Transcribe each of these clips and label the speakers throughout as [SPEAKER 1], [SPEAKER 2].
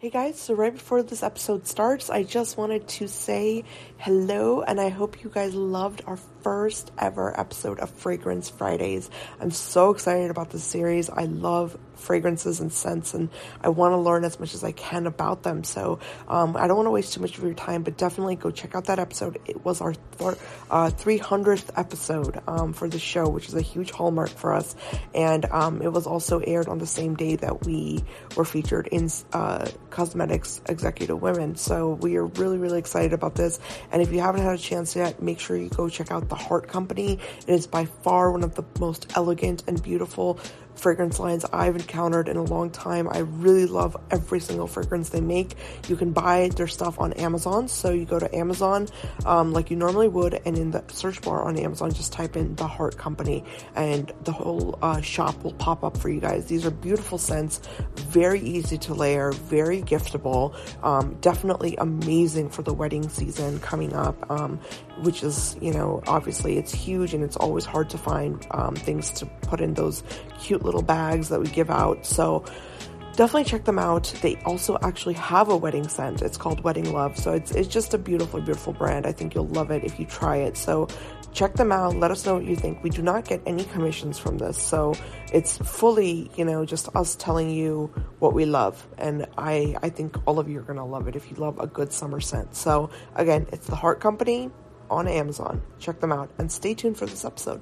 [SPEAKER 1] Hey guys, so right before this episode starts, I just wanted to say hello and I hope you guys loved our first ever episode of Fragrance Fridays. I'm so excited about this series. I love fragrances and scents and I want to learn as much as I can about them. So um, I don't want to waste too much of your time, but definitely go check out that episode. It was our th- uh, 300th episode um, for the show, which is a huge hallmark for us. And um, it was also aired on the same day that we were featured in uh, Cosmetics Executive Women. So we are really, really excited about this. And if you haven't had a chance yet, make sure you go check out the Heart Company. It is by far one of the most elegant and beautiful fragrance lines I've encountered in a long time. I really love every single fragrance they make. You can buy their stuff on Amazon. So you go to Amazon um, like you normally would, and in the search bar on Amazon, just type in the Heart Company, and the whole uh, shop will pop up for you guys. These are beautiful scents, very easy to layer, very giftable, um, definitely amazing for the wedding season coming up. Um, which is, you know, obviously it's huge and it's always hard to find um, things to put in those cute little bags that we give out. So definitely check them out. They also actually have a wedding scent. It's called Wedding Love. So it's, it's just a beautiful, beautiful brand. I think you'll love it if you try it. So check them out. Let us know what you think. We do not get any commissions from this. So it's fully, you know, just us telling you what we love. And I, I think all of you are going to love it if you love a good summer scent. So again, it's the Heart Company on Amazon. Check them out and stay tuned for this episode.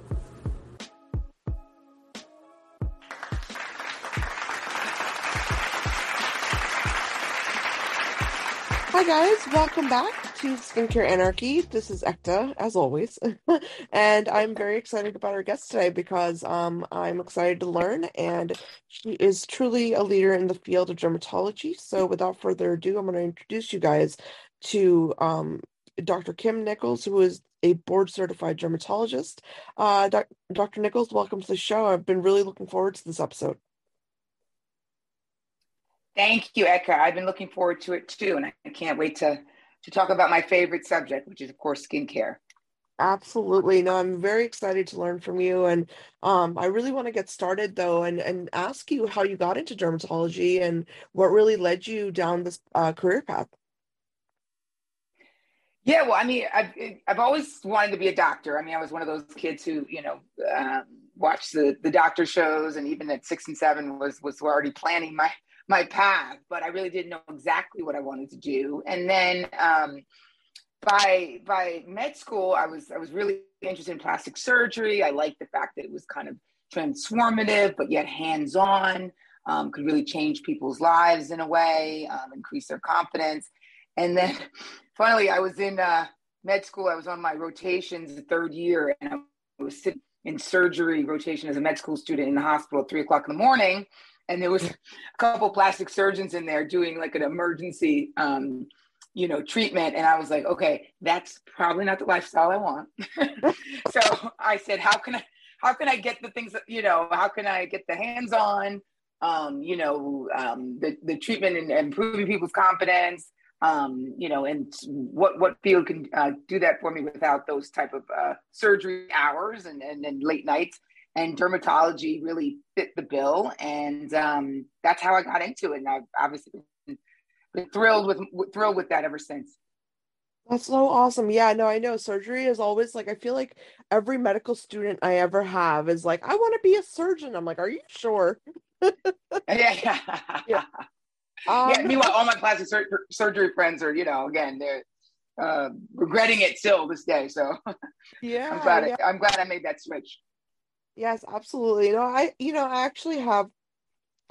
[SPEAKER 1] Guys, welcome back to Skincare Anarchy. This is Ekta, as always, and I'm very excited about our guest today because um, I'm excited to learn, and she is truly a leader in the field of dermatology. So, without further ado, I'm going to introduce you guys to um, Dr. Kim Nichols, who is a board certified dermatologist. Uh, Dr. Nichols, welcome to the show. I've been really looking forward to this episode.
[SPEAKER 2] Thank you, Eka. I've been looking forward to it too, and I can't wait to to talk about my favorite subject, which is of course skincare.
[SPEAKER 1] Absolutely. No, I'm very excited to learn from you. And um, I really want to get started though and, and ask you how you got into dermatology and what really led you down this uh, career path.
[SPEAKER 2] Yeah, well, I mean, I've I've always wanted to be a doctor. I mean, I was one of those kids who, you know, um, watched the the doctor shows, and even at six and seven was was already planning my my path. But I really didn't know exactly what I wanted to do. And then um, by by med school, I was I was really interested in plastic surgery. I liked the fact that it was kind of transformative, but yet hands on. Um, could really change people's lives in a way, um, increase their confidence. And then finally, I was in uh, med school. I was on my rotations the third year, and I was sitting in surgery rotation as a med school student in the hospital at three o'clock in the morning. And there was a couple plastic surgeons in there doing like an emergency, um, you know, treatment. And I was like, okay, that's probably not the lifestyle I want. so I said, how can I, how can I get the things that, you know, how can I get the hands on, um, you know, um, the, the treatment and improving people's confidence, um, you know, and what what field can uh, do that for me without those type of uh, surgery hours and, and, and late nights. And dermatology really fit the bill, and um, that's how I got into it. And I've obviously been, been thrilled with thrilled with that ever since.
[SPEAKER 1] That's so awesome. Yeah, no, I know surgery is always like I feel like every medical student I ever have is like, I want to be a surgeon. I'm like, are you sure?
[SPEAKER 2] yeah, yeah. yeah. Um, yeah, meanwhile, all my plastic sur- surgery friends are, you know, again, they're uh, regretting it still this day. So
[SPEAKER 1] yeah,
[SPEAKER 2] I'm glad.
[SPEAKER 1] yeah.
[SPEAKER 2] I, I'm glad I made that switch.
[SPEAKER 1] Yes, absolutely. You know, I you know I actually have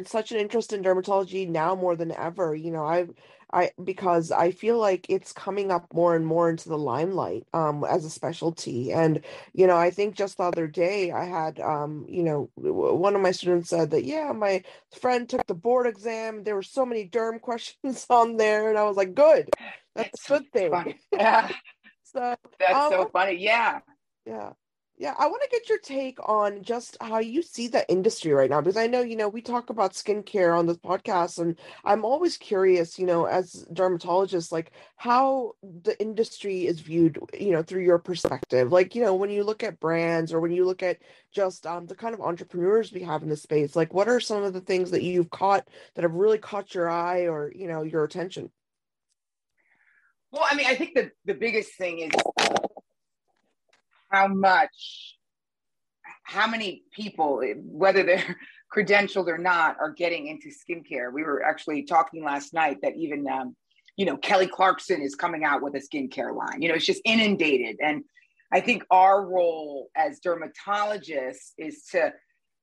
[SPEAKER 1] such an interest in dermatology now more than ever. You know, I've I because I feel like it's coming up more and more into the limelight um as a specialty. And you know, I think just the other day I had um, you know, one of my students said that yeah, my friend took the board exam. There were so many derm questions on there, and I was like, good. That's, That's a good thing.
[SPEAKER 2] Yeah.
[SPEAKER 1] so
[SPEAKER 2] That's um, so funny. Yeah.
[SPEAKER 1] Yeah. Yeah, I want to get your take on just how you see the industry right now because I know, you know, we talk about skincare on this podcast and I'm always curious, you know, as dermatologists, like how the industry is viewed, you know, through your perspective. Like, you know, when you look at brands or when you look at just um the kind of entrepreneurs we have in the space, like what are some of the things that you've caught that have really caught your eye or, you know, your attention?
[SPEAKER 2] Well, I mean, I think the the biggest thing is how much, how many people, whether they're credentialed or not, are getting into skincare. We were actually talking last night that even, um, you know, Kelly Clarkson is coming out with a skincare line. You know, it's just inundated. And I think our role as dermatologists is to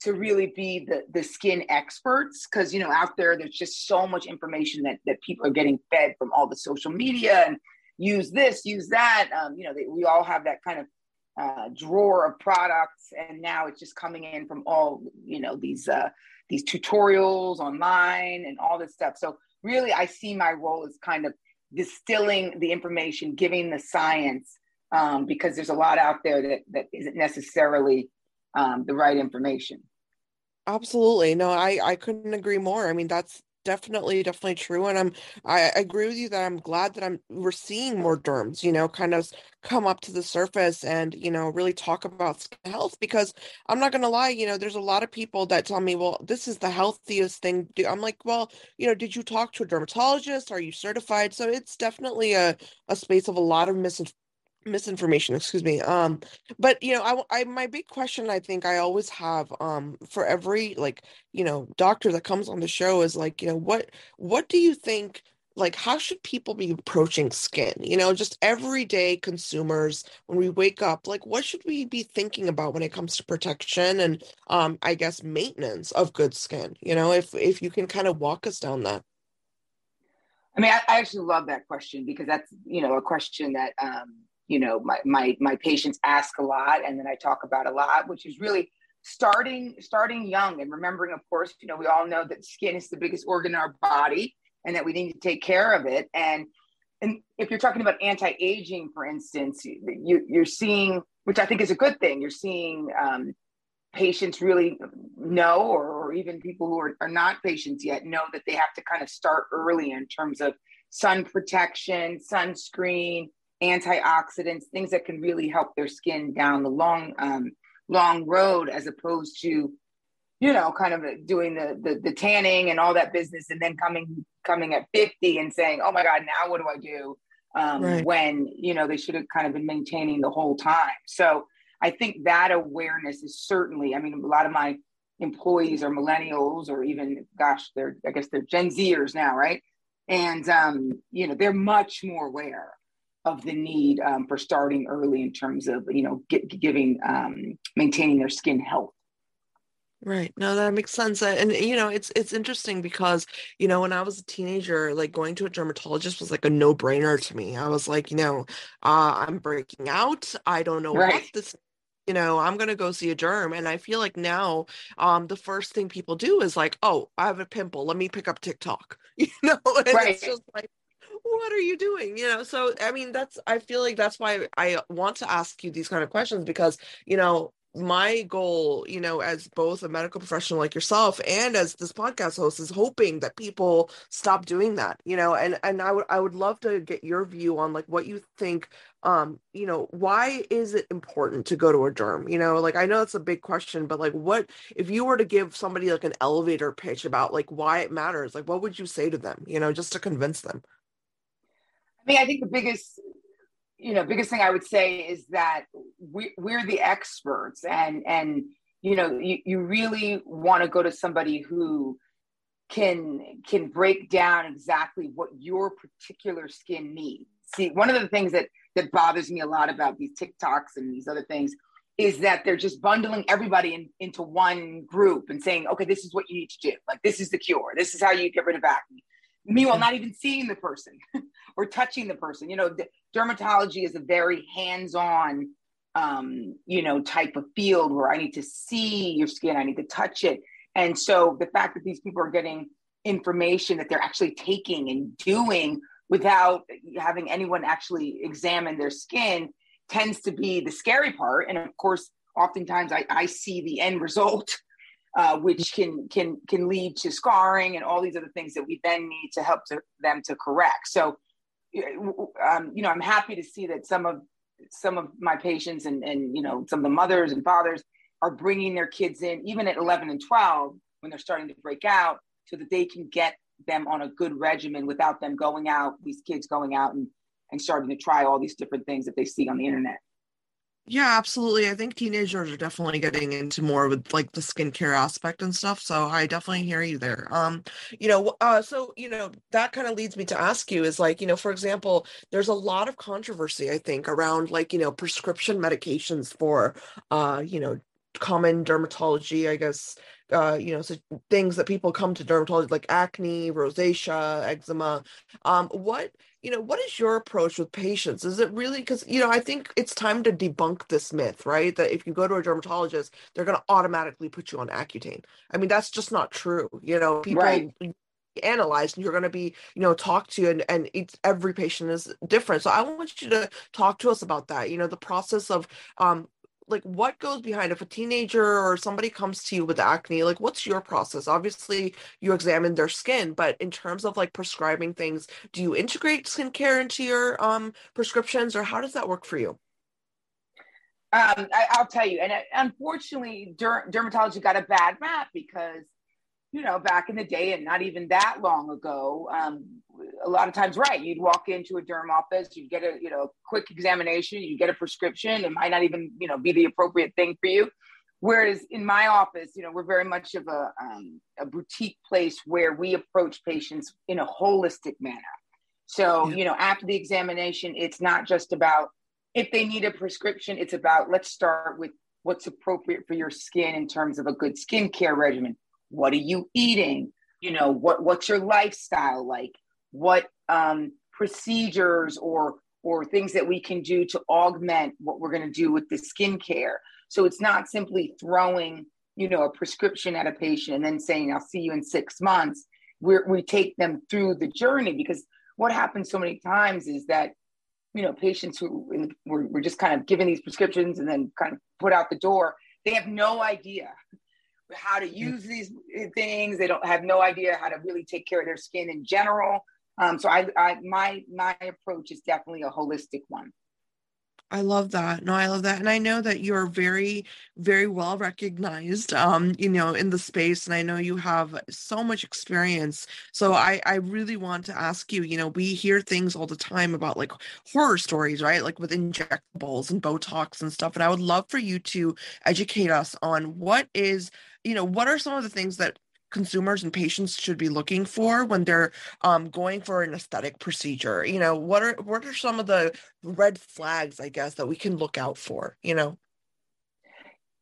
[SPEAKER 2] to really be the the skin experts because you know out there there's just so much information that that people are getting fed from all the social media and use this use that um, you know they, we all have that kind of uh, drawer of products, and now it's just coming in from all you know these uh, these tutorials online and all this stuff. So really, I see my role as kind of distilling the information, giving the science, um, because there's a lot out there that that isn't necessarily um, the right information.
[SPEAKER 1] Absolutely. No, I I couldn't agree more. I mean, that's definitely definitely true and i'm I, agree with you that i'm glad that i'm we're seeing more derms you know kind of come up to the surface and you know really talk about health because i'm not to lie you know there's a lot of people that tell me well this is the healthiest thing i'm like well you know did you talk to a dermatologist? Are you certified? So it's definitely a, a space of a lot of misinformation misinformation excuse me um but you know I, I my big question i think i always have um for every like you know doctor that comes on the show is like you know what what do you think like how should people be approaching skin? You know just everyday consumers when we wake up like what should we be thinking about when it comes to protection and um i guess maintenance of good skin? You know if if you can kind of walk us down that.
[SPEAKER 2] I mean i, I actually love that question because that's you know a question that um you know my, my my patients ask a lot and then i talk about a lot which is really starting starting young and remembering of course you know we all know that skin is the biggest organ in our body and that we need to take care of it. And and if you're talking about anti-aging for instance you, you're seeing which i think is a good thing you're seeing um, patients really know or, or even people who are, are not patients yet know that they have to kind of start early in terms of sun protection sunscreen antioxidants, things that can really help their skin down the long, um, long road, as opposed to, you know, kind of doing the, the the tanning and all that business, and then coming coming at fifty and saying, "Oh my God, now what do I do?" Um, right. When you know they should have kind of been maintaining the whole time. So I think that awareness is certainly. I mean, a lot of my employees are millennials, or even, gosh, they're I guess they're Gen Zers now, right? And um, you know, they're much more aware of the need um, for starting early in terms of you know get, giving um, maintaining their skin health
[SPEAKER 1] Right. No, that makes sense. And you know, it's it's interesting because, you know, when I was a teenager, like going to a dermatologist was like a no-brainer to me. I was like, you know, uh, I'm breaking out. I don't know right. what this you know, I'm gonna go see a derm. And I feel like now, um, the first thing people do is like, oh, I have a pimple. Let me pick up TikTok. You know, and right. it's just like what are you doing you know so i mean that's i feel like that's why i want to ask you these kind of questions because you know my goal, you know, as both a medical professional like yourself and as this podcast host is hoping that people stop doing that, you know, and and I would I would love to get your view on like what you think um, you know, why is it important to go to a derm? You know, like I know it's a big question, but like what if you were to give somebody like an elevator pitch about like why it matters, like what would you say to them, you know, just to convince them?
[SPEAKER 2] I mean, I think the biggest, you know, biggest thing I would say is that we, we're the experts, and and you know, you, you really want to go to somebody who can can break down exactly what your particular skin needs. See, one of the things that that bothers me a lot about these TikToks and these other things is that they're just bundling everybody in, into one group and saying, okay, this is what you need to do. Like this is the cure. This is how you get rid of acne meanwhile not even seeing the person or touching the person. You know dermatology is a very hands-on um, you know type of field where i need to see your skin i need to touch it. And so the fact that these people are getting information that they're actually taking and doing without having anyone actually examine their skin tends to be the scary part. And of course oftentimes I, I see the end result, uh, which can can can lead to scarring and all these other things that we then need to help to, them to correct. So, um, you know, I'm happy to see that some of some of my patients and and you know some of the mothers and fathers are bringing their kids in even at 11 and 12 when they're starting to break out so that they can get them on a good regimen without them going out these kids going out and and starting to try all these different things that they see on the internet
[SPEAKER 1] yeah, absolutely. I think teenagers are definitely getting into more with like the skincare aspect and stuff. So I definitely hear you there. Um, you know, uh, so you know that kind of leads me to ask you is like, you know, for example, there's a lot of controversy I think around like you know prescription medications for, uh, you know, common dermatology, I guess, uh, you know, so things that people come to dermatology like acne, rosacea, eczema. Um, what you know, what is your approach with patients? Is it really because you know, I think it's time to debunk this myth, right? That if you go to a dermatologist, they're going to automatically put you on Accutane. I mean, that's just not true. You know, people. Right analyzed and you're going to be you know talked to and and it's every patient is different so i want you to talk to us about that you know the process of um like what goes behind if a teenager or somebody comes to you with acne like what's your process? Obviously you examine their skin but in terms of like prescribing things do you integrate skincare into your um prescriptions or how does that work for you?
[SPEAKER 2] Um, I, will tell you, and unfortunately, der- dermatology got a bad rap because you know, back in the day and not even that long ago, um, a lot of times, right, you'd walk into a derm office, you'd get a, you know, quick examination, you get a prescription. It might not even, you know, be the appropriate thing for you. Whereas in my office, you know, we're very much of a, um, a boutique place where we approach patients in a holistic manner. So, yeah. you know, after the examination, it's not just about if they need a prescription, it's about let's start with what's appropriate for your skin in terms of a good skincare regimen what are you eating? You know what what's your lifestyle like? What um, procedures or or things that we can do to augment what we're going to do with the skincare? So it's not simply throwing you know a prescription at a patient and then saying i'll see you in six months. We we take them through the journey because what happens so many times is that you know patients who we're, we're just kind of given these prescriptions and then kind of put out the door they have no idea how to use these things. They don't have no idea how to really take care of their skin in general. Um, so I, I, my, my approach is definitely a holistic one.
[SPEAKER 1] I love that. No, I love that. And I know that you're very, very well recognized, um, you know, in the space. And I know you have so much experience. So I, I really want to ask you, you know, we hear things all the time about like horror stories, right? Like with injectables and Botox and stuff. And I would love for you to educate us on what is, you know, what are some of the things that consumers and patients should be looking for when they're um, going for an aesthetic procedure? You know what are what are some of the red flags i guess that we can look out for you know?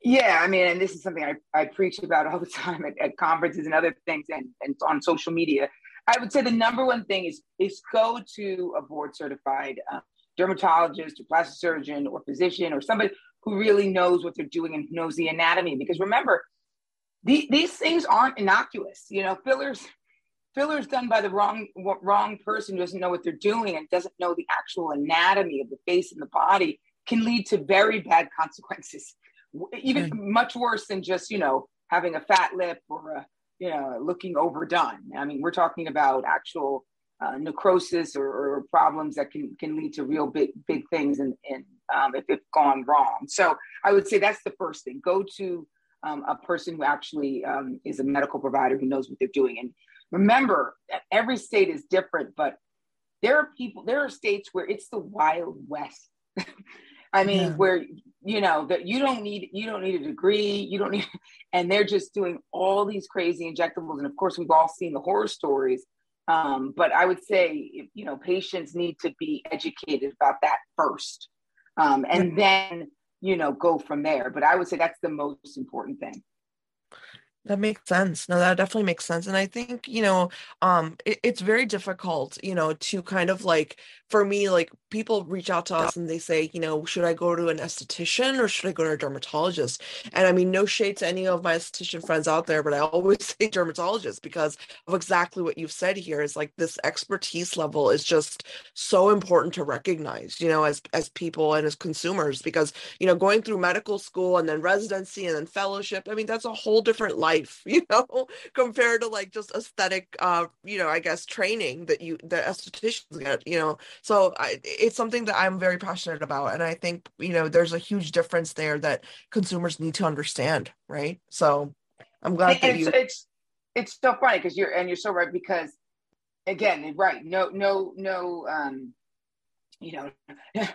[SPEAKER 2] Yeah i mean and this is something i, I preach about all the time at, at conferences and other things and, and on social media. I would say the number one thing is is go to a board certified uh, dermatologist or plastic surgeon or physician or somebody who really knows what they're doing and knows the anatomy. Because remember the, these things aren't innocuous. You know, fillers fillers done by the wrong wrong person who doesn't know what they're doing and doesn't know the actual anatomy of the face and the body can lead to very bad consequences even right. much worse than just you know having a fat lip or a, you know looking overdone i mean we're talking about actual uh, necrosis or, or, problems that can can lead to real big big things and, and um, if it's gone wrong so i would say that's the first thing go to um, a person who actually um, is a medical provider who knows what they're doing. And remember, every state is different, but there are people, there are states where it's the wild west. I mean, yeah. where you know that you don't need you don't need a degree, you don't need, and they're just doing all these crazy injectables. And of course, we've all seen the horror stories. Um, but I would say, you know, patients need to be educated about that first, um, and then you know, go from there. But I would say that's the most important thing.
[SPEAKER 1] That makes sense. No, that definitely makes sense. And I think, you know, um, it, it's very difficult, you know, to kind of like, for me, like people reach out to us and they say, you know, should I go to an esthetician or should I go to a dermatologist? And I mean, no shade to any of my esthetician friends out there, but I always say dermatologist because of exactly what you've said here is like this expertise level is just so important to recognize, you know, as as people and as consumers, because, you know, going through medical school and then residency and then fellowship, I mean, that's a whole different life you know compared to like just aesthetic uh you know i guess training that you the estheticians get you know so I, it's something that i'm very passionate about and i think you know there's a huge difference there that consumers need to understand right so i'm glad
[SPEAKER 2] that it's, you it's it's so funny because you're and you're so right because again right no no no um you know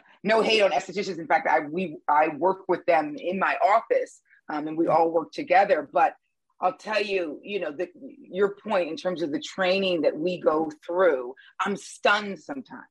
[SPEAKER 2] no hate on estheticians in fact i we i work with them in my office um, and we all work together but I'll tell you, you know, the, your point in terms of the training that we go through, I'm stunned sometimes.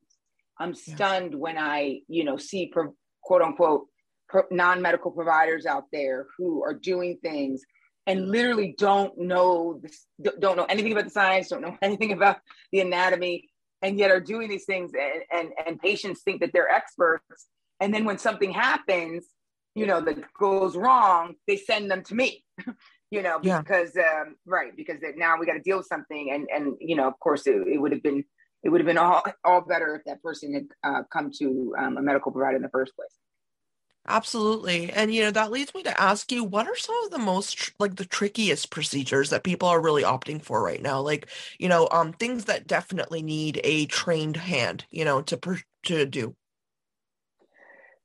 [SPEAKER 2] I'm stunned yeah. when I, you know, see pro, quote unquote pro, non-medical providers out there who are doing things and literally don't know this, don't know anything about the science, don't know anything about the anatomy, and yet are doing these things, and and, and patients think that they're experts. And then when something happens, you know, that goes wrong, they send them to me. you know, yeah. because um, right, because now we got to deal with something, and and you know, of course, it, it would have been it would have been all all better if that person had uh, come to um, a medical provider in the first place.
[SPEAKER 1] Absolutely. And you know, that leads me to ask you what are some of the most like the trickiest procedures that people are really opting for right now? Like, you know, um things that definitely need a trained hand, you know, to per- to do.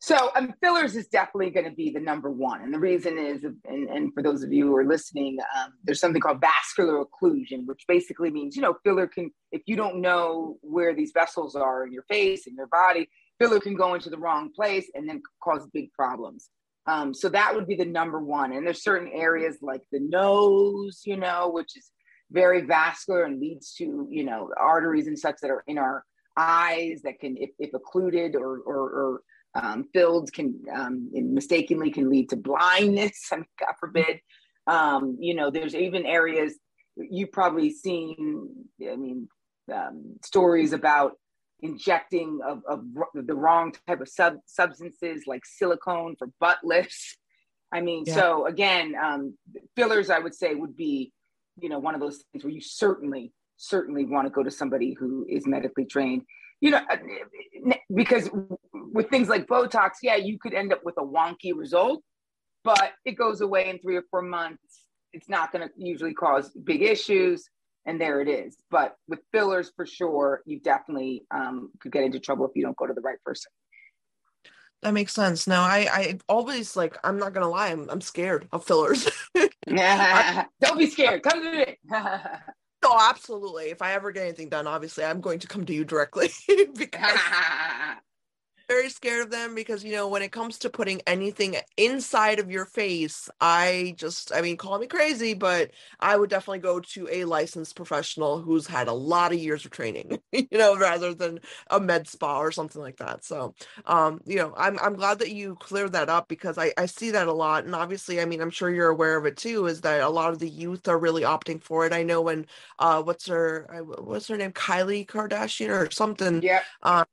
[SPEAKER 2] So um, fillers is definitely going to be the number one. And the reason is, and, and for those of you who are listening, um, there's something called vascular occlusion, which basically means, you know, filler can, if you don't know where these vessels are in your face and your body, filler can go into the wrong place and then cause big problems. Um, so that would be the number one. And there's certain areas like the nose, you know, which is very vascular and leads to, you know, arteries and such that are in our eyes that can, if, if occluded or, or, or um, filled can um, mistakenly can lead to blindness. I mean, God forbid. Um, you know, there's even areas you've probably seen. I mean, um, stories about injecting of, of, the wrong type of sub- substances like silicone for butt lifts. I mean, yeah. so again, um, fillers I would say would be, you know, one of those things where you certainly certainly want to go to somebody who is medically trained you know, because with things like Botox, yeah, you could end up with a wonky result, but it goes away in three or four months. It's not going to usually cause big issues, and there it is. But with fillers, for sure, you definitely um, could get into trouble if you don't go to the right person.
[SPEAKER 1] That makes sense. No, I, I always like. I'm not gonna lie. I'm, I'm scared of fillers.
[SPEAKER 2] don't be scared. Come to me.
[SPEAKER 1] Oh, absolutely. If I ever get anything done, obviously I'm going to come to you directly because very scared of them because you know when it comes to putting anything inside of your face i just i mean call me crazy but i would definitely go to a licensed professional who's had a lot of years of training you know rather than a med spa or something like that. So um you know i'm i'm glad that you cleared that up because i i see that a lot. And obviously i mean i'm sure you're aware of it too is that a lot of the youth are really opting for it. I know when uh what's her what's her name? Kylie kardashian or something
[SPEAKER 2] yeah um,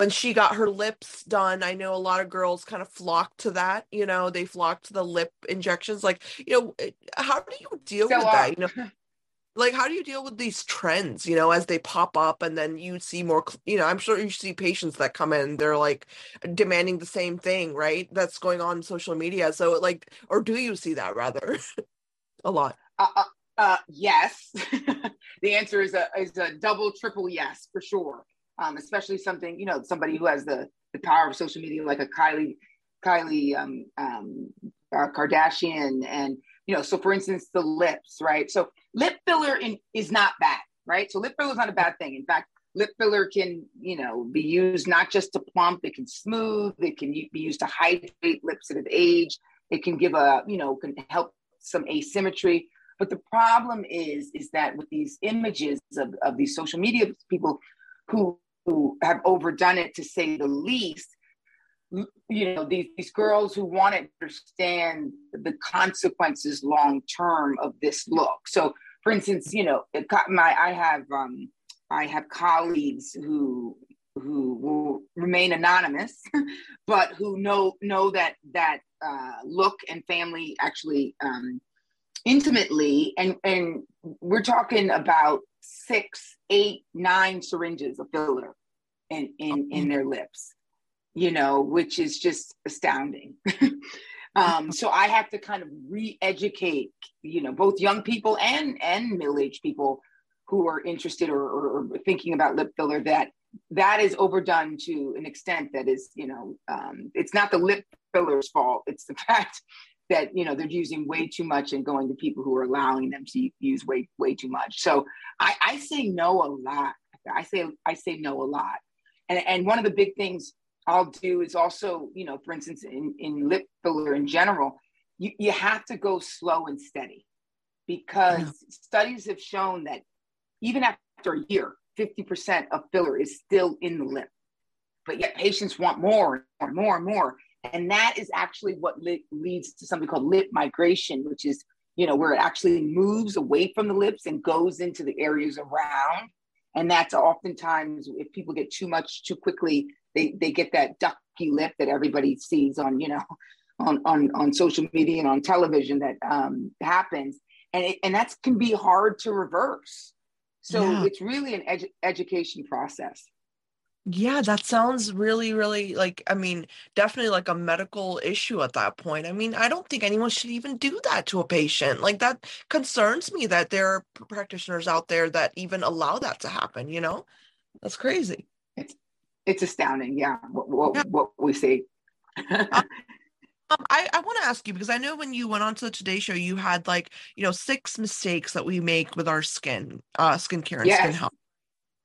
[SPEAKER 1] when she got her lips done i know a lot of girls kind of flocked to that you know they flocked to the lip injections like you know how do you deal so, with that you know? Like how do you deal with these trends you know as they pop up and then you see more you know i'm sure you see patients that come in they're like demanding the same thing right that's going on social media so like or do you see that rather? A lot.
[SPEAKER 2] Uh, uh, uh yes. The answer is a is a double triple yes for sure um, especially something you know somebody who has the the power of social media like a Kylie Kylie um, um, uh, Kardashian and you know so for instance the lips right? So lip filler in, is not bad right? So lip filler is not a bad thing. In fact lip filler can you know be used not just to plump it can smooth it can be used to hydrate lips that have aged. It can give a you know can help some asymmetry. But the problem is is that with these images of, of these social media people who who have overdone it to say the least, you know these, these girls who want to understand the consequences long term of this look. So for instance you know my i have um i have colleagues who who will remain anonymous but who know know that that uh, look and family actually um intimately and and we're talking about six eight nine syringes of filler in in in their lips you know, which is just astounding. um, so I have to kind of re-educate, you know, both young people and and middle-aged people who are interested or, or, or, thinking about lip filler that that is overdone to an extent that is, you know, um, it's not the lip filler's fault. It's the fact that you know they're using way too much and going to people who are allowing them to use way way too much. So I, I say no a lot. I say I say no a lot. And and one of the big things I'll do is also, you know, for instance, in, in lip filler in general, you, you have to go slow and steady because yeah. studies have shown that even after a year, 50% of filler is still in the lip. But yet patients want more and more and more. And that is actually what li- leads to something called lip migration, which is, you know, where it actually moves away from the lips and goes into the areas around. And that's oftentimes if people get too much too quickly, they they get that ducky lip that everybody sees on you know on on on social media and on television that um, happens, and it, and that can be hard to reverse. So yeah. it's really an edu- education process.
[SPEAKER 1] Yeah, that sounds really, really like, I mean, definitely like a medical issue at that point. I mean, I don't think anyone should even do that to a patient. Like, that concerns me that there are practitioners out there that even allow that to happen, you know? That's crazy.
[SPEAKER 2] It's it's astounding. Yeah, what what, yeah. what we see.
[SPEAKER 1] um, I, I want to ask you because I know when you went on to the Today Show, you had like you know six mistakes that we make with our skin, uh, skincare and yes. skin health.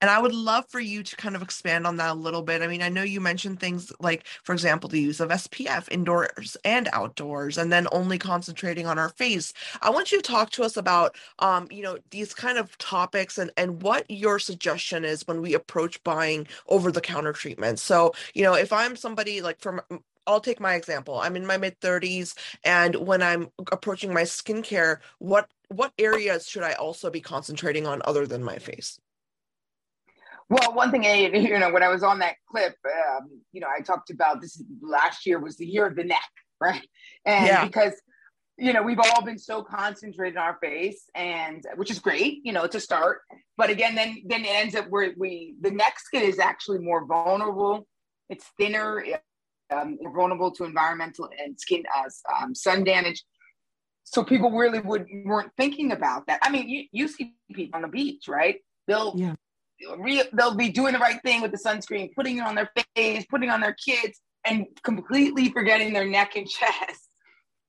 [SPEAKER 1] And I would love for you to kind of expand on that a little bit. I mean, I know you mentioned things like, for example, the use of SPF indoors and outdoors, and then only concentrating on our face. I want you to talk to us about, um, you know, these kind of topics and and what your suggestion is when we approach buying over the counter treatments. So, you know, if I'm somebody like from I'll take my example. I'm in my mid 30s and when I'm approaching my skincare, what what areas should I also be concentrating on other than my face?
[SPEAKER 2] Well, one thing, you know, when I was on that clip, um, you know, I talked about this last year was the year of the neck, right? And yeah. because, you know, we've all been so concentrated on our face, and which is great, you know, to start. But again, then then it ends up where we the neck skin is actually more vulnerable. It's thinner, um, vulnerable to environmental and skin uh, um, sun damage. So people really would weren't thinking about that. I mean, you, you see people on the beach, right? They'll yeah they'll be doing the right thing with the sunscreen, putting it on their face, putting on their kids, and completely forgetting their neck and chest,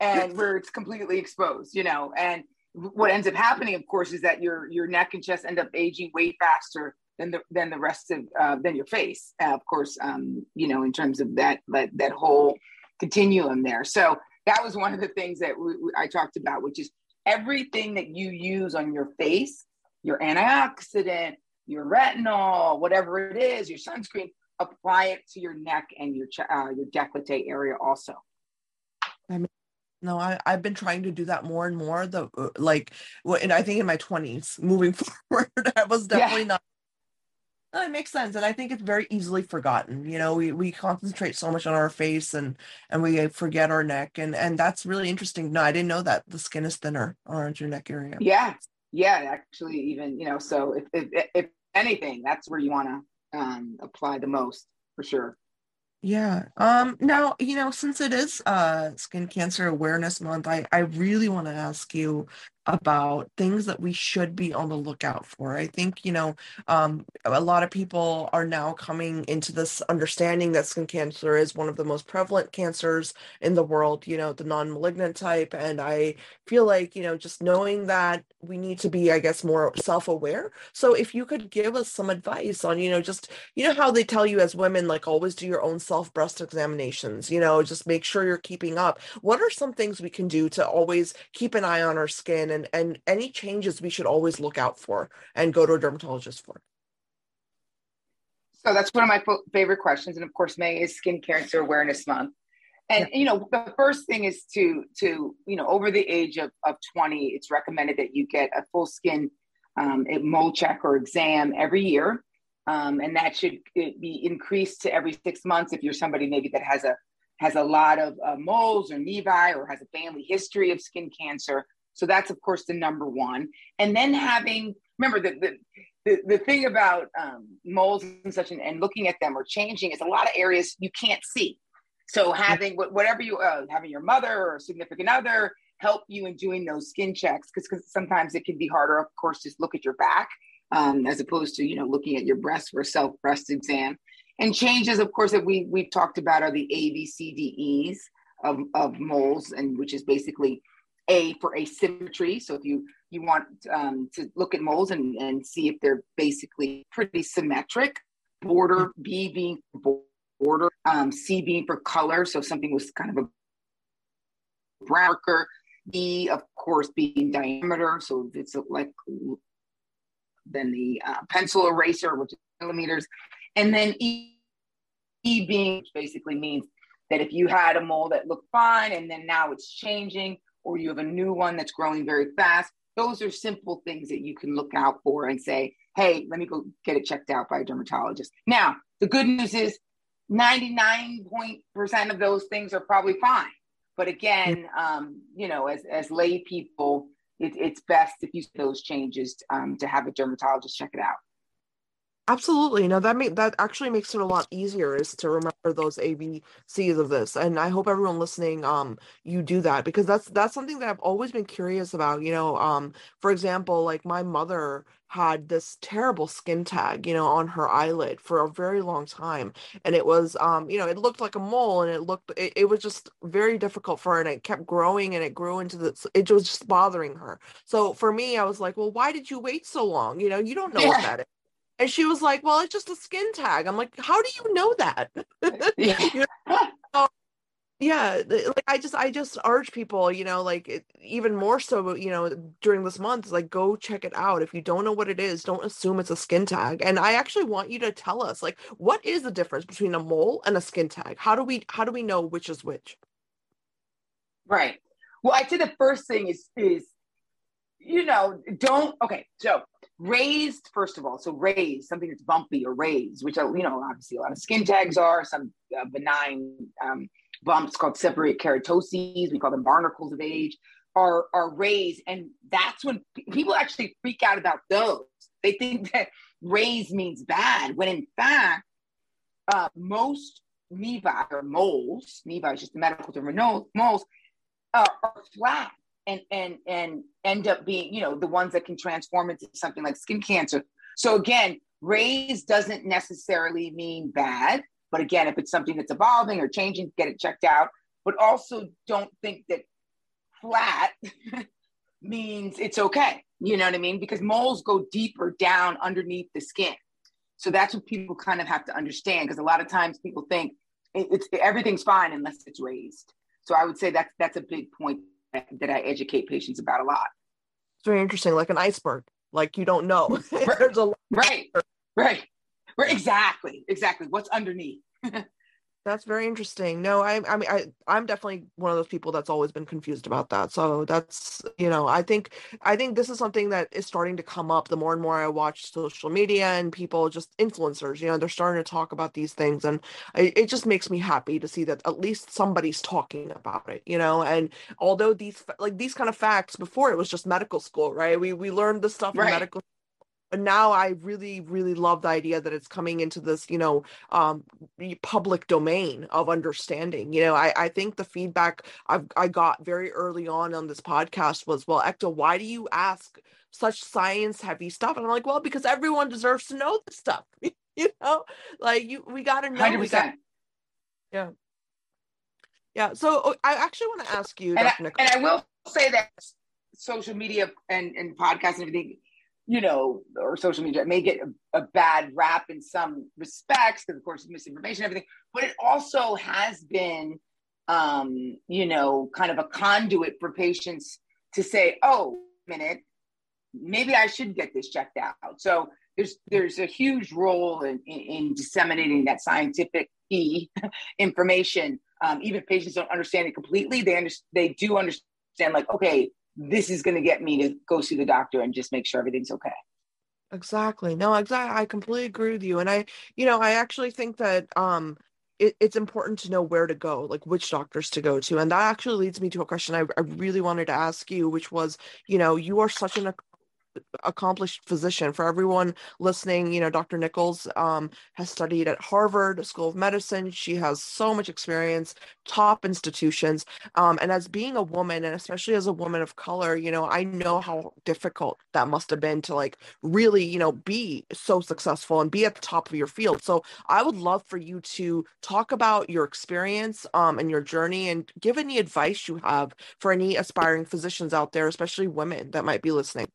[SPEAKER 2] and where it's completely exposed, you know. And what ends up happening, of course, is that your your neck and chest end up aging way faster than the than the rest of uh, than your face. Uh, of course, um, you know, in terms of that that that whole continuum there. So that was one of the things that we, we, I talked about, which is everything that you use on your face, your antioxidant, your retinol, whatever it is, your sunscreen, apply it to your neck and your uh, your décolleté area also.
[SPEAKER 1] I mean, no, I, I've been trying to do that more and more. The uh, like, and I think in my twenties, moving forward, I was definitely yeah. not. It makes sense, and I think it's very easily forgotten. You know, we we concentrate so much on our face and and we forget our neck, and and that's really interesting. No, I didn't know that the skin is thinner around your neck area.
[SPEAKER 2] Yeah, yeah, actually, even you know, so if if, if anything, that's where you want to um, apply the most for sure.
[SPEAKER 1] Yeah. Um now, you know, since it is uh skin cancer awareness month, I I really want to ask you about things that we should be on the lookout for. I think, you know, um, a lot of people are now coming into this understanding that skin cancer is one of the most prevalent cancers in the world, you know, the non malignant type. And I feel like, you know, just knowing that we need to be, I guess, more self aware. So if you could give us some advice on, you know, just, you know, how they tell you as women, like always do your own self breast examinations, you know, just make sure you're keeping up. What are some things we can do to always keep an eye on our skin? And and any changes we should always look out for and go to a dermatologist for
[SPEAKER 2] So that's one of my favorite questions. And of course, May is Skin Cancer Awareness Month. And you know, the first thing is to to you know, over the age of, of 20, it's recommended that you get a full skin um, mole check or exam every year. Um, and that should be increased to every six months if you're somebody maybe that has a has a lot of uh, moles or nevi or has a family history of skin cancer. So that's of course the number one. And then having remember the the the, the thing about um, moles and such and, and looking at them or changing is a lot of areas you can't see. So having whatever you uh, having your mother or significant other help you in doing those skin checks because sometimes it can be harder of course just look at your back um, as opposed to you know looking at your breast for a self breast exam and changes of course that we we've talked about are the abcdes of, of moles and which is basically a for asymmetry. So if you you want um, to look at moles and, and see if they're basically pretty symmetric border b being border um, c being for color. So something was kind of a brown marker. E, of course, being diameter, so it's like then the uh, pencil eraser, which is millimeters, and then E, e being basically means that if you had a mole that looked fine and then now it's changing, or you have a new one that's growing very fast, those are simple things that you can look out for and say, hey, let me go get it checked out by a dermatologist. Now, the good news is 99% of those things are probably fine. But again, um, you know, as as lay people, it, it's best if you see those changes um, to have a dermatologist check it out.
[SPEAKER 1] Absolutely. No, that make that actually makes it a lot easier is to remember those ABCs of this. And I hope everyone listening um you do that because that's that's something that I've always been curious about. You know, um, for example, like my mother had this terrible skin tag, you know, on her eyelid for a very long time. And it was um, you know, it looked like a mole and it looked it, it was just very difficult for her and it kept growing and it grew into the it was just bothering her. So for me, I was like, well, why did you wait so long? You know, you don't know yeah. what that is and she was like, "Well, it's just a skin tag." I'm like, "How do you know that?" yeah. yeah, like I just I just urge people, you know, like it, even more so, you know, during this month, like go check it out. If you don't know what it is, don't assume it's a skin tag. And I actually want you to tell us, like, what is the difference between a mole and a skin tag? How do we how do we know which is which?
[SPEAKER 2] Right. Well, I'd say the first thing is is you know, don't okay, so raised first of all so raised something that's bumpy or raised which you know obviously a lot of skin tags are some uh, benign um, bumps called seborrheic keratoses we call them barnacles of age are are raised. And that's when people actually freak out about those. They think that raised means bad when in fact uh, most nevi or moles nevi is just the medical term for moles uh, are flat and and and end up being you know the ones that can transform into something like skin cancer. So again raised doesn't necessarily mean bad but again if it's something that's evolving or changing get it checked out. But also don't think that flat means it's okay. You know what i mean? Because moles go deeper down underneath the skin. So that's what people kind of have to understand because a lot of times people think it's everything's fine unless it's raised. So i would say that's that's a big point that I educate patients about a lot.
[SPEAKER 1] It's very interesting, like an iceberg. Like you don't know.
[SPEAKER 2] right. There's a right, right, right. Exactly, exactly. What's underneath?
[SPEAKER 1] That's very interesting. No, I, I mean, I, I'm definitely one of those people that's always been confused about that. So that's, you know, I think, I think this is something that is starting to come up the more and more I watch social media and people, just influencers, you know, they're starting to talk about these things, and it, it just makes me happy to see that at least somebody's talking about it, you know. And although these, like these kind of facts, before it was just medical school, right? We we learned this stuff right. in medical but now i really really love the idea that it's coming into this you know um public domain of understanding you know i i think the feedback i've i got very early on on this podcast was well Ekta why do you ask such science heavy stuff? And i'm like well because everyone deserves to know this stuff. You know? Like you we got to know 100%. We gotta, yeah. Yeah so oh, i actually want to ask you
[SPEAKER 2] and I, and I will say that social media and, and podcasts and everything you know, or social media it may get a, a bad rap in some respects because, of course, misinformation, everything. But it also has been, um, you know, kind of a conduit for patients to say, "Oh, minute, maybe I should get this checked out." So there's there's a huge role in, in, in disseminating that scientific information. Um, even if patients don't understand it completely, they under, they do understand. Like, okay, this is going to get me to go see the doctor and just make sure everything's okay.
[SPEAKER 1] Exactly. No, exactly. I completely agree with you. And I, you know, I actually think that um it, it's important to know where to go, like which doctors to go to. And that actually leads me to a question I, I really wanted to ask you, which was, you know, you are such an accomplished physician. For everyone listening, you know, Dr. Nichols um, has studied at Harvard School of Medicine. She has so much experience, top institutions. Um, and as being a woman, and especially as a woman of color, you know, I know how difficult that must have been to like really, you know, be so successful and be at the top of your field. So I would love for you to talk about your experience um, and your journey and give any advice you have for any aspiring physicians out there, especially women that might be listening.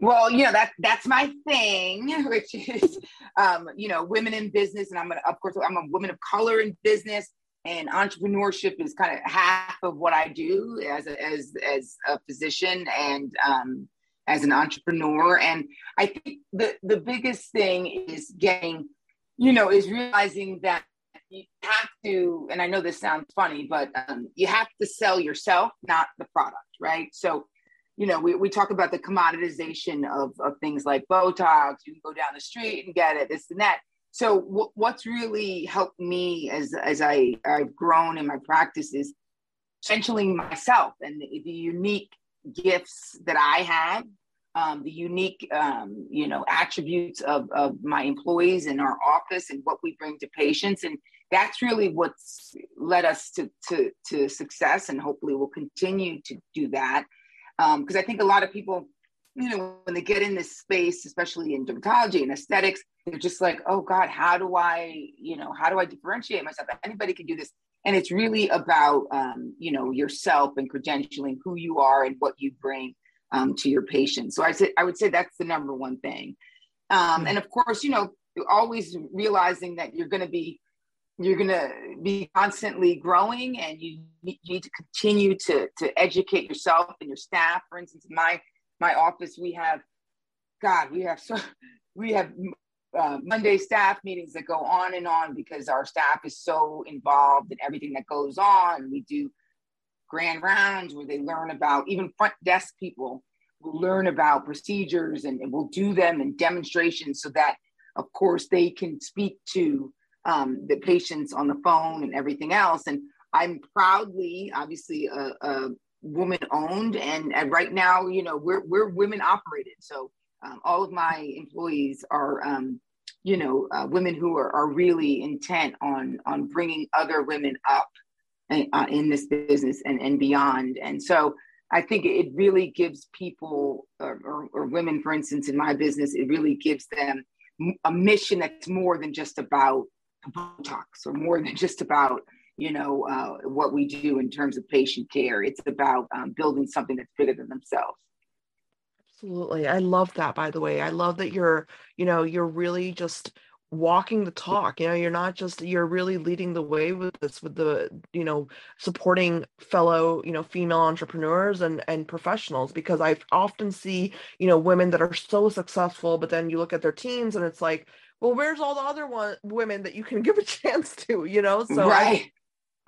[SPEAKER 2] Well, you know that that's my thing, which is, um, you know, women in business, and I'm gonna, of course, I'm a woman of color in business, and entrepreneurship is kind of half of what I do as a, as as a physician and um, as an entrepreneur. And I think the the biggest thing is getting, you know, is realizing that you have to, and I know this sounds funny, but um, you have to sell yourself, not the product, right? So you know, we, we talk about the commoditization of, of things like Botox. You can go down the street and get it, this and that. So w- what's really helped me as as I I've grown in my practice is essentially myself and the, the unique gifts that I have, um, the unique um, you know attributes of of my employees in our office and what we bring to patients, and that's really what's led us to to to success, and hopefully we'll continue to do that because um, I think a lot of people, you know, when they get in this space, especially in dermatology and aesthetics, they're just like, oh God, how do I, you know, how do I differentiate myself? Anybody can do this. And it's really about, um, you know, yourself and credentialing who you are and what you bring um, to your patients. So I said, I would say that's the number one thing. Um, and of course, you know, always realizing that you're going to be you're going to be constantly growing and you need to continue to, to educate yourself and your staff. For instance my my office we have god we have so we have uh, monday staff meetings that go on and on because our staff is so involved in everything that goes on. We do grand rounds where they learn about even front desk people will learn about procedures and, and we'll do them in demonstrations so that of course they can speak to um, the patients on the phone and everything else. And I'm proudly, obviously, a, a woman owned, and, and, right now, you know, we're we're women operated. So um, all of my employees are, um, you know, uh, women who are, are really intent on on bringing other women up in, uh, in this business and and beyond. And so. I think it really gives people, or, or, or women, for instance, in my business, it really gives them a mission that's more than just about Botox or more than just about you know uh, what we do in terms of patient care. It's about um, building something that's bigger than themselves.
[SPEAKER 1] Absolutely, I love that. By the way, I love that you're you know you're really just walking the talk you know you're not just you're really leading the way with this with the you know supporting fellow you know female entrepreneurs and and professionals because i often see you know women that are so successful but then you look at their teams and it's like well where's all the other one women that you can give a chance to you know so right. I,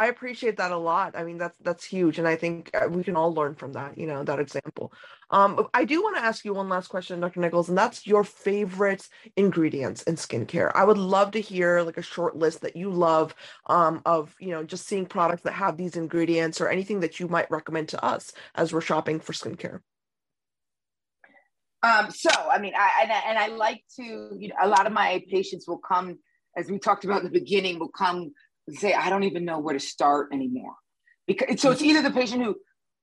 [SPEAKER 1] I appreciate that a lot. I mean, that's that's huge, and I think uh, we can all learn from that. You know, that example. Um, I do want to ask you one last question, Dr. Nichols, and that's your favorite ingredients in skincare. I would love to hear like a short list that you love um, of you know just seeing products that have these ingredients or anything that you might recommend to us as we're shopping for skincare.
[SPEAKER 2] Um, so, I mean, I and, I and I like to, you know, a lot of my patients will come, as we talked about in the beginning, will come and say, I don't even know where to start anymore. Because so it's either the patient who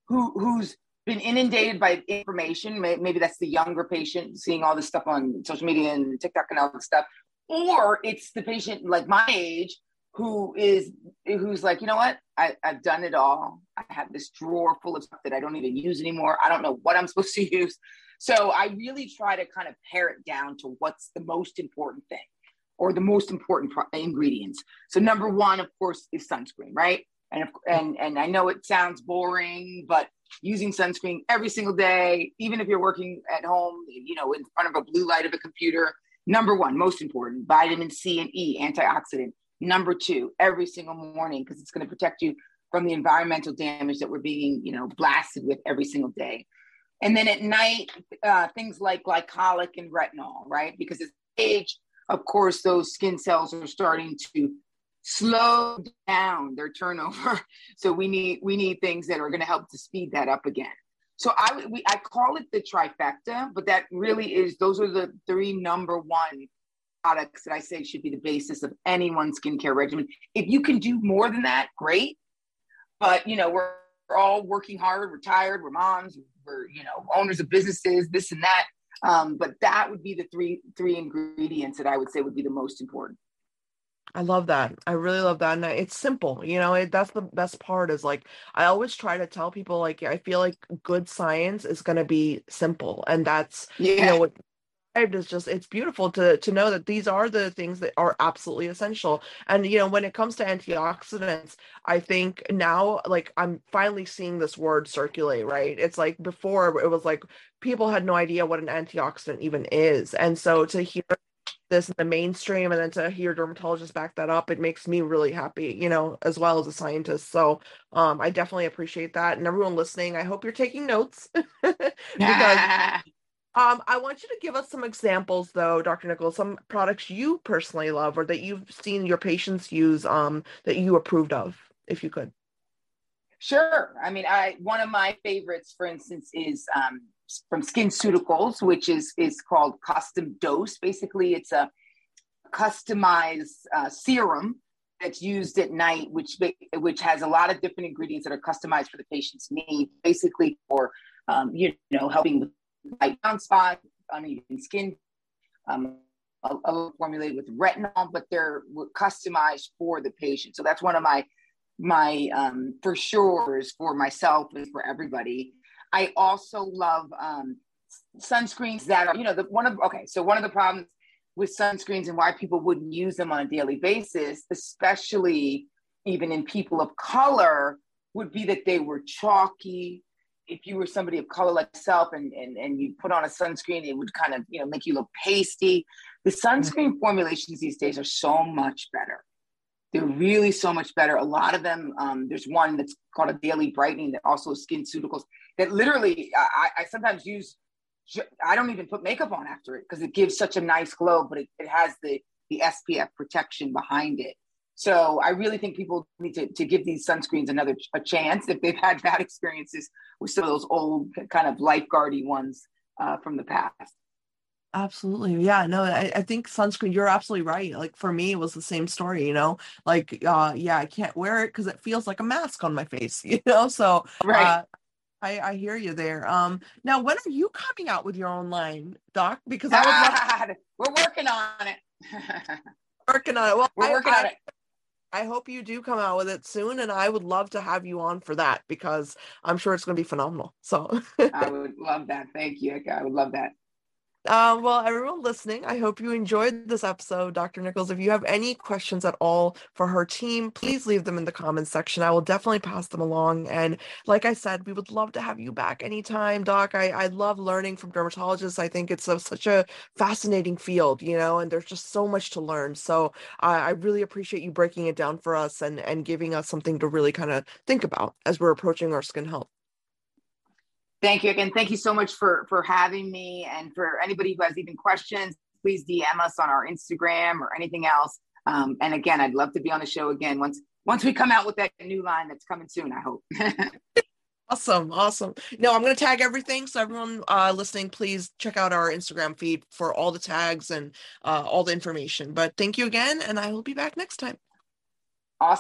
[SPEAKER 2] who who's been inundated by information, maybe that's the younger patient seeing all this stuff on social media and TikTok and all this stuff, or it's the patient like my age who is who's like, you know what, I, I've done it all. I have this drawer full of stuff that I don't even use anymore. I don't know what I'm supposed to use. So I really try to kind of pare it down to what's the most important thing or the most important pro- ingredients. So number one, of course, is sunscreen, right? And, and and I know it sounds boring, but using sunscreen every single day, even if you're working at home, you know, in front of a blue light of a computer. Number one, most important, vitamin C and E, antioxidant. Number two, every single morning, because it's going to protect you from the environmental damage that we're being, you know, blasted with every single day. And then at night, uh, things like glycolic and retinol, right? Because as age, of course, those skin cells are starting to slow down their turnover. So we need we need things that are going to help to speed that up again. So I we, I call it the trifecta, but that really is those are the three number one products that I say should be the basis of anyone's skincare regimen. If you can do more than that, great. But you know we're, we're all working hard. We're tired. We're moms. We're you know owners of businesses. This and that. Um, but that would be the three three ingredients that I would say would be the most important.
[SPEAKER 1] I love that. I really love that. And it's simple, you know, it, that's the best part is like, I always try to tell people, like, I feel like good science is going to be simple. And that's, yeah. you know, what is just it's beautiful to to know that these are the things that are absolutely essential. And you know when it comes to antioxidants i think now like i'm finally seeing this word circulate right? It's like before it was like people had no idea what an antioxidant even is. And so to hear this in the mainstream and then to hear dermatologists back that up it makes me really happy you know as well as a scientist. So um i definitely appreciate that. And everyone listening i hope you're taking notes because um i want you to give us some examples though dr nichols some products you personally love or that you've seen your patients use um that you approved of if you could
[SPEAKER 2] sure i mean i one of my favorites for instance is um from SkinCeuticals, which is is called Custom Dose. Basically, it's a customized uh, serum that's used at night, which which has a lot of different ingredients that are customized for the patient's need. Basically, for um, you know helping with light brown spot, uneven skin. Um, a formulated with retinol, but they're customized for the patient. So that's one of my my um, for sure for myself and for everybody. I also love um, sunscreens that are, you know, the one of okay. So one of the problems with sunscreens and why people wouldn't use them on a daily basis, especially even in people of color, would be that they were chalky. If you were somebody of color like yourself and, and, and you put on a sunscreen, it would kind of, you know, make you look pasty. The sunscreen formulations these days are so much better. They're really so much better. A lot of them, um, there's one that's called a daily brightening that also skin SkinCeuticals that literally I, I sometimes use. I don't even put makeup on after it because it gives such a nice glow, but it, it has the the SPF protection behind it. So I really think people need to, to give these sunscreens another a chance if they've had bad experiences with some of those old kind of lifeguardy ones uh, from the past.
[SPEAKER 1] Absolutely. Yeah, no, I, I think sunscreen, you're absolutely right. Like for me, it was the same story, you know, like, uh, yeah, I can't wear it because it feels like a mask on my face, you know? So, right. Uh, I, I hear you there. Um, now when are you coming out with your own line, Doc? Because I
[SPEAKER 2] would love we're working on it.
[SPEAKER 1] working on it. Well,
[SPEAKER 2] we're working
[SPEAKER 1] I,
[SPEAKER 2] on it.
[SPEAKER 1] I hope you do come out with it soon, and I would love to have you on for that because I'm sure it's going to be phenomenal. So
[SPEAKER 2] I would love that. Thank you. I would love that.
[SPEAKER 1] Uh, well, everyone listening, I hope you enjoyed this episode, Dr. Nichols. If you have any questions at all for her team, please leave them in the comments section. I will definitely pass them along. And like I said, we would love to have you back anytime, Doc. I, I love learning from dermatologists. I think it's a, such a fascinating field, you know, and there's just so much to learn. So I, I really appreciate you breaking it down for us and, and giving us something to really kind of think about as we're approaching our skin health.
[SPEAKER 2] Thank you again. Thank you so much for for having me, and for anybody who has even questions, please DM us on our Instagram or anything else. Um, and again, I'd love to be on the show again once once we come out with that new line that's coming soon. I hope.
[SPEAKER 1] awesome, awesome. No, I'm going to tag everything, so everyone uh, listening, please check out our Instagram feed for all the tags and uh, all the information. But thank you again, and I will be back next time.
[SPEAKER 2] Awesome.